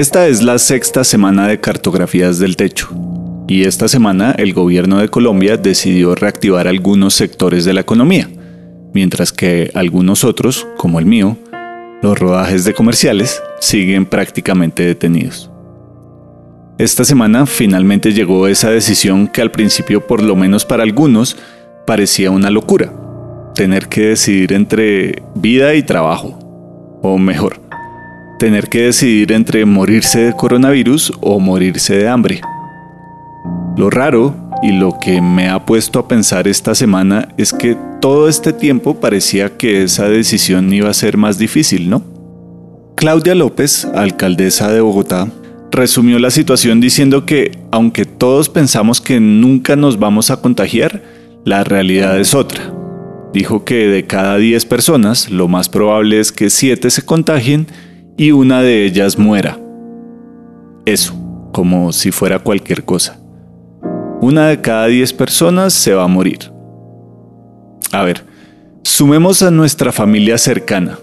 Esta es la sexta semana de cartografías del techo. Y esta semana el gobierno de Colombia decidió reactivar algunos sectores de la economía, mientras que algunos otros, como el mío, los rodajes de comerciales, siguen prácticamente detenidos. Esta semana finalmente llegó esa decisión que al principio, por lo menos para algunos, parecía una locura. Tener que decidir entre vida y trabajo. O mejor, tener que decidir entre morirse de coronavirus o morirse de hambre. Lo raro y lo que me ha puesto a pensar esta semana es que todo este tiempo parecía que esa decisión iba a ser más difícil, ¿no? Claudia López, alcaldesa de Bogotá, resumió la situación diciendo que aunque todos pensamos que nunca nos vamos a contagiar, la realidad es otra. Dijo que de cada 10 personas, lo más probable es que 7 se contagien y una de ellas muera. Eso, como si fuera cualquier cosa. Una de cada 10 personas se va a morir. A ver, sumemos a nuestra familia cercana,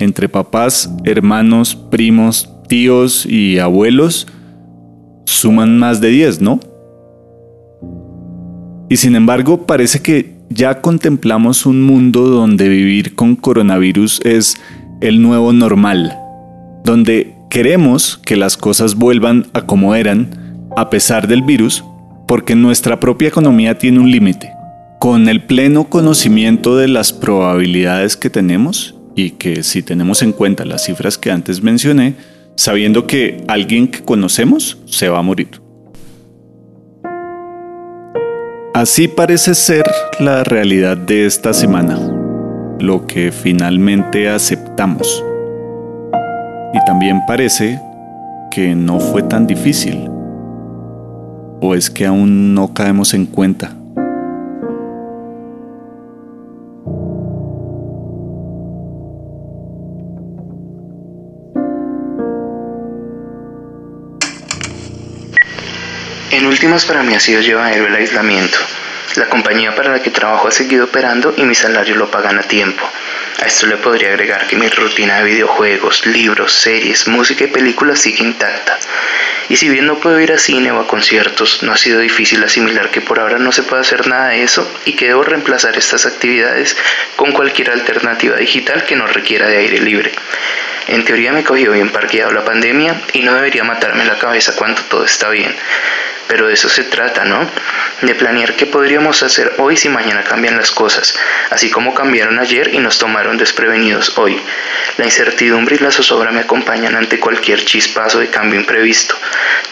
entre papás, hermanos, primos, tíos y abuelos, suman más de 10, ¿no? Y sin embargo, parece que ya contemplamos un mundo donde vivir con coronavirus es el nuevo normal, donde queremos que las cosas vuelvan a como eran a pesar del virus, porque nuestra propia economía tiene un límite. Con el pleno conocimiento de las probabilidades que tenemos y que si tenemos en cuenta las cifras que antes mencioné, sabiendo que alguien que conocemos se va a morir. Así parece ser la realidad de esta semana, lo que finalmente aceptamos. Y también parece que no fue tan difícil. ¿O es que aún no caemos en cuenta? En últimas para mí ha sido llevadero el aislamiento. La compañía para la que trabajo ha seguido operando y mi salario lo pagan a tiempo. A esto le podría agregar que mi rutina de videojuegos, libros, series, música y películas sigue intacta. Y si bien no puedo ir a cine o a conciertos, no ha sido difícil asimilar que por ahora no se puede hacer nada de eso y que debo reemplazar estas actividades con cualquier alternativa digital que no requiera de aire libre. En teoría me cogió bien parqueado la pandemia y no debería matarme la cabeza cuando todo está bien. Pero de eso se trata, ¿no? De planear qué podríamos hacer hoy si mañana cambian las cosas, así como cambiaron ayer y nos tomaron desprevenidos hoy. La incertidumbre y la zozobra me acompañan ante cualquier chispazo de cambio imprevisto.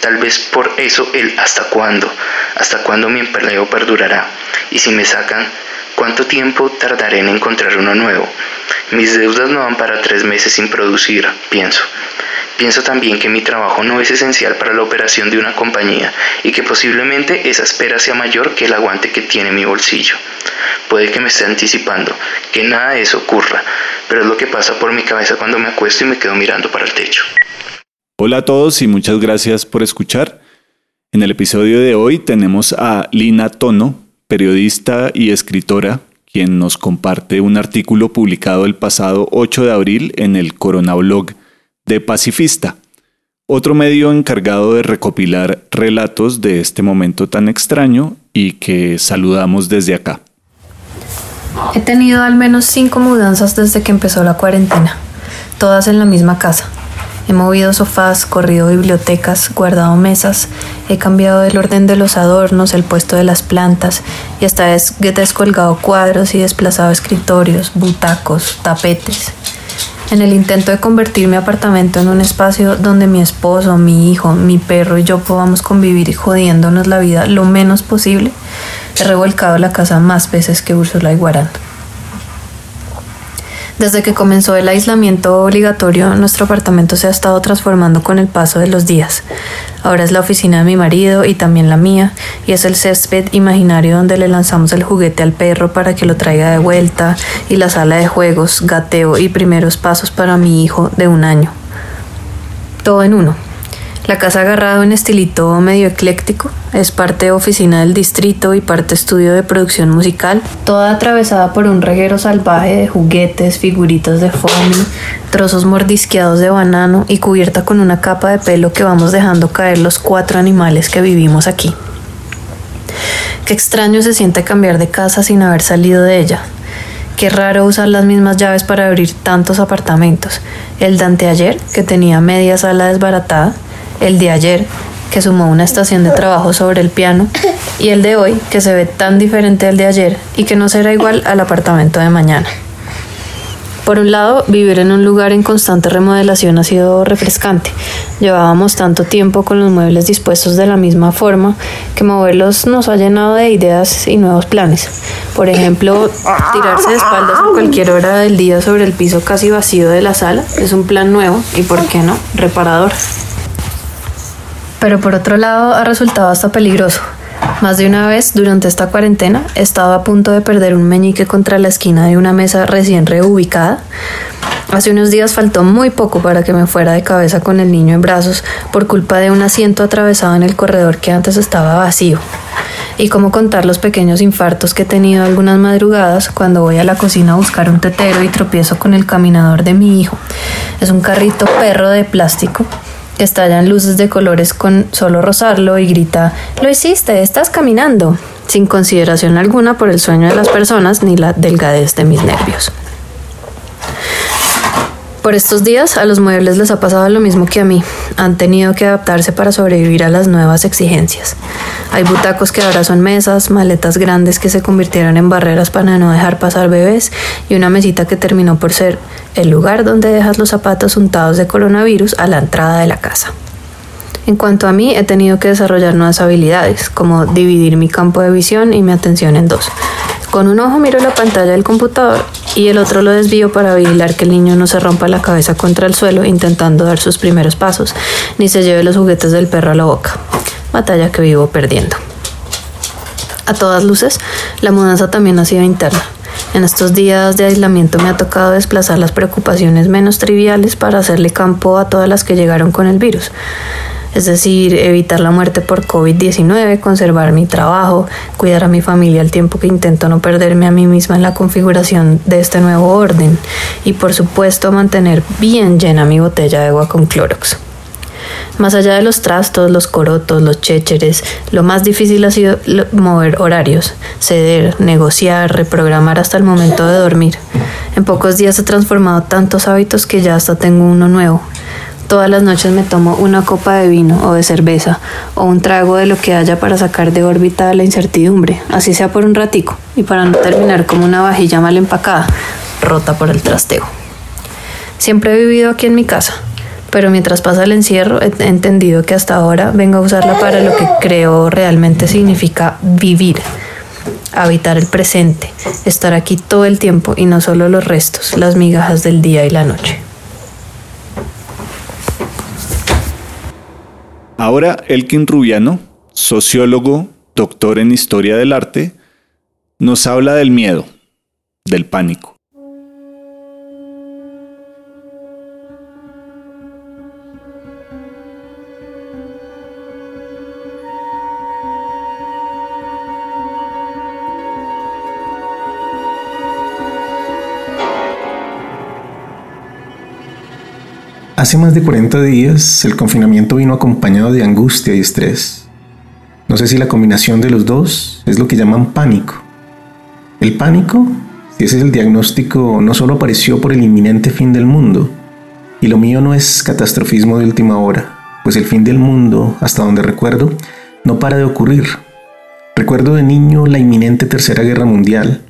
Tal vez por eso el hasta cuándo, hasta cuándo mi empleo perdurará. Y si me sacan, ¿cuánto tiempo tardaré en encontrar uno nuevo? Mis deudas no van para tres meses sin producir, pienso. Pienso también que mi trabajo no es esencial para la operación de una compañía y que posiblemente esa espera sea mayor que el aguante que tiene mi bolsillo. Puede que me esté anticipando, que nada de eso ocurra, pero es lo que pasa por mi cabeza cuando me acuesto y me quedo mirando para el techo. Hola a todos y muchas gracias por escuchar. En el episodio de hoy tenemos a Lina Tono, periodista y escritora, quien nos comparte un artículo publicado el pasado 8 de abril en el Coronablog de Pacifista, otro medio encargado de recopilar relatos de este momento tan extraño y que saludamos desde acá. He tenido al menos cinco mudanzas desde que empezó la cuarentena, todas en la misma casa. He movido sofás, corrido bibliotecas, guardado mesas, he cambiado el orden de los adornos, el puesto de las plantas y hasta he descolgado cuadros y desplazado escritorios, butacos, tapetes en el intento de convertir mi apartamento en un espacio donde mi esposo, mi hijo, mi perro y yo podamos convivir jodiéndonos la vida lo menos posible, he revolcado la casa más veces que Úrsula y Guarán. Desde que comenzó el aislamiento obligatorio, nuestro apartamento se ha estado transformando con el paso de los días. Ahora es la oficina de mi marido y también la mía, y es el césped imaginario donde le lanzamos el juguete al perro para que lo traiga de vuelta, y la sala de juegos, gateo y primeros pasos para mi hijo de un año. Todo en uno. La casa agarrado en estilito medio ecléctico es parte oficina del distrito y parte estudio de producción musical, toda atravesada por un reguero salvaje de juguetes, figuritas de foamy, trozos mordisqueados de banano y cubierta con una capa de pelo que vamos dejando caer los cuatro animales que vivimos aquí. Qué extraño se siente cambiar de casa sin haber salido de ella. Qué raro usar las mismas llaves para abrir tantos apartamentos. El de anteayer, que tenía media sala desbaratada, el de ayer, que sumó una estación de trabajo sobre el piano, y el de hoy, que se ve tan diferente al de ayer y que no será igual al apartamento de mañana. Por un lado, vivir en un lugar en constante remodelación ha sido refrescante. Llevábamos tanto tiempo con los muebles dispuestos de la misma forma que moverlos nos ha llenado de ideas y nuevos planes. Por ejemplo, tirarse de espaldas a cualquier hora del día sobre el piso casi vacío de la sala es un plan nuevo y, ¿por qué no?, reparador. Pero por otro lado ha resultado hasta peligroso. Más de una vez durante esta cuarentena estaba a punto de perder un meñique contra la esquina de una mesa recién reubicada. Hace unos días faltó muy poco para que me fuera de cabeza con el niño en brazos por culpa de un asiento atravesado en el corredor que antes estaba vacío. Y cómo contar los pequeños infartos que he tenido algunas madrugadas cuando voy a la cocina a buscar un tetero y tropiezo con el caminador de mi hijo. Es un carrito perro de plástico estallan luces de colores con solo rozarlo y grita, lo hiciste, estás caminando, sin consideración alguna por el sueño de las personas ni la delgadez de mis nervios. Por estos días a los muebles les ha pasado lo mismo que a mí. Han tenido que adaptarse para sobrevivir a las nuevas exigencias. Hay butacos que ahora son mesas, maletas grandes que se convirtieron en barreras para no dejar pasar bebés y una mesita que terminó por ser el lugar donde dejas los zapatos untados de coronavirus a la entrada de la casa. En cuanto a mí, he tenido que desarrollar nuevas habilidades, como dividir mi campo de visión y mi atención en dos. Con un ojo miro la pantalla del computador y el otro lo desvío para vigilar que el niño no se rompa la cabeza contra el suelo intentando dar sus primeros pasos, ni se lleve los juguetes del perro a la boca. Batalla que vivo perdiendo. A todas luces, la mudanza también ha sido interna. En estos días de aislamiento me ha tocado desplazar las preocupaciones menos triviales para hacerle campo a todas las que llegaron con el virus es decir, evitar la muerte por COVID-19, conservar mi trabajo, cuidar a mi familia al tiempo que intento no perderme a mí misma en la configuración de este nuevo orden y por supuesto mantener bien llena mi botella de agua con Clorox. Más allá de los trastos, los corotos, los chécheres, lo más difícil ha sido mover horarios, ceder, negociar, reprogramar hasta el momento de dormir. En pocos días he transformado tantos hábitos que ya hasta tengo uno nuevo, Todas las noches me tomo una copa de vino o de cerveza o un trago de lo que haya para sacar de órbita la incertidumbre, así sea por un ratico, y para no terminar como una vajilla mal empacada, rota por el trasteo. Siempre he vivido aquí en mi casa, pero mientras pasa el encierro he entendido que hasta ahora vengo a usarla para lo que creo realmente significa vivir, habitar el presente, estar aquí todo el tiempo y no solo los restos, las migajas del día y la noche. Ahora Elkin Rubiano, sociólogo, doctor en historia del arte, nos habla del miedo, del pánico. Hace más de 40 días el confinamiento vino acompañado de angustia y estrés. No sé si la combinación de los dos es lo que llaman pánico. El pánico, si ese es el diagnóstico, no solo apareció por el inminente fin del mundo, y lo mío no es catastrofismo de última hora, pues el fin del mundo, hasta donde recuerdo, no para de ocurrir. Recuerdo de niño la inminente Tercera Guerra Mundial,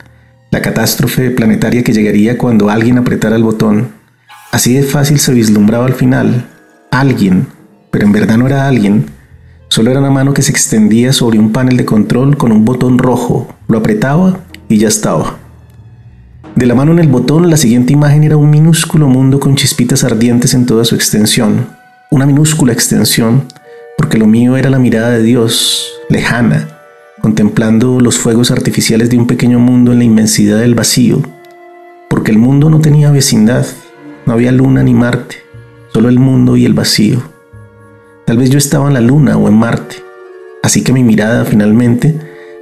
la catástrofe planetaria que llegaría cuando alguien apretara el botón Así de fácil se vislumbraba al final alguien, pero en verdad no era alguien, solo era una mano que se extendía sobre un panel de control con un botón rojo, lo apretaba y ya estaba. De la mano en el botón, la siguiente imagen era un minúsculo mundo con chispitas ardientes en toda su extensión, una minúscula extensión, porque lo mío era la mirada de Dios, lejana, contemplando los fuegos artificiales de un pequeño mundo en la inmensidad del vacío, porque el mundo no tenía vecindad, no había luna ni Marte, solo el mundo y el vacío. Tal vez yo estaba en la Luna o en Marte. Así que mi mirada finalmente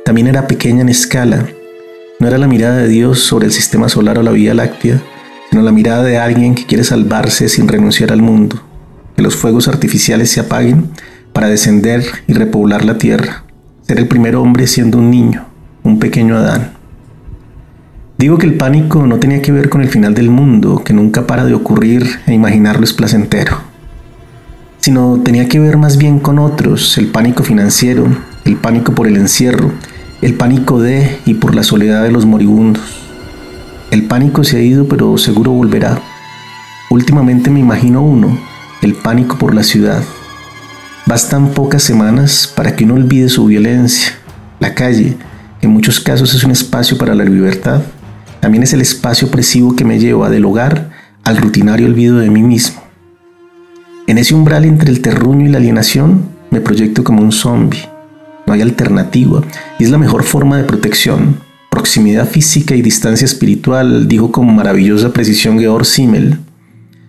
también era pequeña en escala. No era la mirada de Dios sobre el sistema solar o la Vía Láctea, sino la mirada de alguien que quiere salvarse sin renunciar al mundo, que los fuegos artificiales se apaguen para descender y repoblar la tierra, ser el primer hombre siendo un niño, un pequeño Adán. Digo que el pánico no tenía que ver con el final del mundo, que nunca para de ocurrir e imaginarlo es placentero, sino tenía que ver más bien con otros, el pánico financiero, el pánico por el encierro, el pánico de y por la soledad de los moribundos. El pánico se ha ido, pero seguro volverá. Últimamente me imagino uno, el pánico por la ciudad. Bastan pocas semanas para que uno olvide su violencia. La calle, en muchos casos es un espacio para la libertad, también es el espacio opresivo que me lleva del hogar al rutinario olvido de mí mismo. En ese umbral entre el terruño y la alienación, me proyecto como un zombie. No hay alternativa y es la mejor forma de protección. Proximidad física y distancia espiritual, dijo con maravillosa precisión Georg Simmel.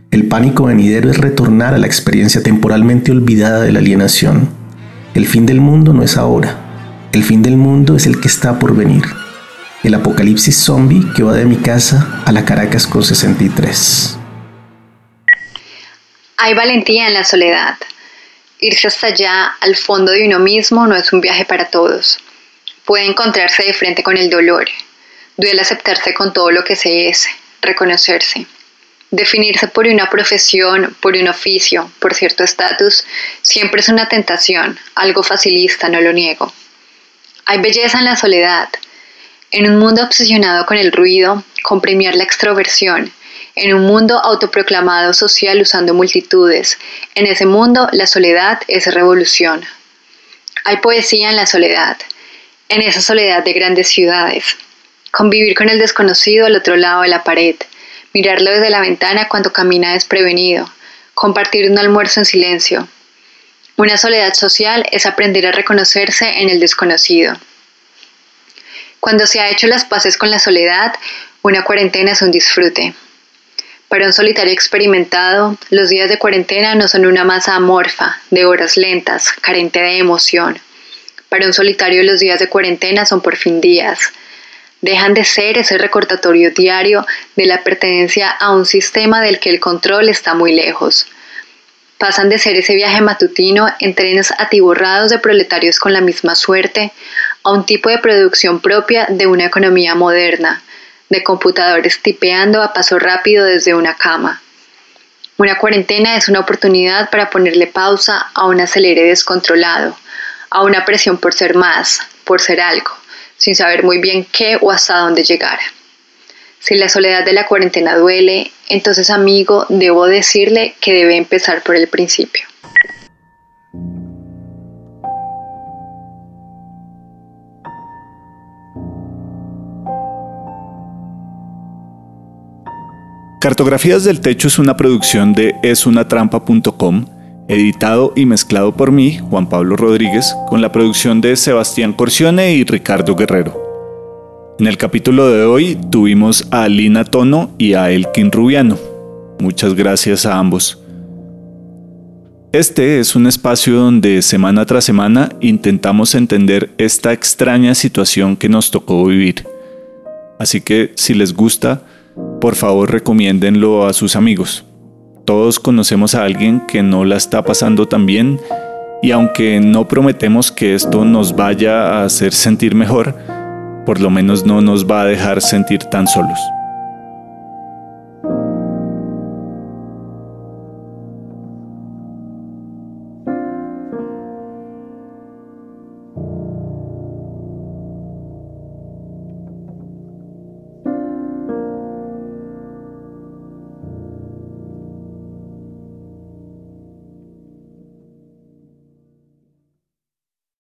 El pánico venidero es retornar a la experiencia temporalmente olvidada de la alienación. El fin del mundo no es ahora. El fin del mundo es el que está por venir el apocalipsis zombie que va de mi casa a la Caracas con 63. Hay valentía en la soledad. Irse hasta allá, al fondo de uno mismo, no es un viaje para todos. Puede encontrarse de frente con el dolor. Duele aceptarse con todo lo que se es, reconocerse. Definirse por una profesión, por un oficio, por cierto estatus, siempre es una tentación, algo facilista, no lo niego. Hay belleza en la soledad, en un mundo obsesionado con el ruido, con premiar la extroversión, en un mundo autoproclamado social usando multitudes, en ese mundo la soledad es revolución. Hay poesía en la soledad, en esa soledad de grandes ciudades. Convivir con el desconocido al otro lado de la pared, mirarlo desde la ventana cuando camina desprevenido, compartir un almuerzo en silencio. Una soledad social es aprender a reconocerse en el desconocido. Cuando se ha hecho las paces con la soledad, una cuarentena es un disfrute. Para un solitario experimentado, los días de cuarentena no son una masa amorfa, de horas lentas, carente de emoción. Para un solitario los días de cuarentena son por fin días. Dejan de ser ese recordatorio diario de la pertenencia a un sistema del que el control está muy lejos. Pasan de ser ese viaje matutino en trenes atiborrados de proletarios con la misma suerte a un tipo de producción propia de una economía moderna, de computadores tipeando a paso rápido desde una cama. Una cuarentena es una oportunidad para ponerle pausa a un acelere descontrolado, a una presión por ser más, por ser algo, sin saber muy bien qué o hasta dónde llegar. Si la soledad de la cuarentena duele, entonces amigo, debo decirle que debe empezar por el principio. Cartografías del Techo es una producción de esunatrampa.com, editado y mezclado por mí, Juan Pablo Rodríguez, con la producción de Sebastián Corcione y Ricardo Guerrero. En el capítulo de hoy tuvimos a Lina Tono y a Elkin Rubiano. Muchas gracias a ambos. Este es un espacio donde semana tras semana intentamos entender esta extraña situación que nos tocó vivir. Así que si les gusta, por favor recomiéndenlo a sus amigos. Todos conocemos a alguien que no la está pasando tan bien y aunque no prometemos que esto nos vaya a hacer sentir mejor, por lo menos no nos va a dejar sentir tan solos.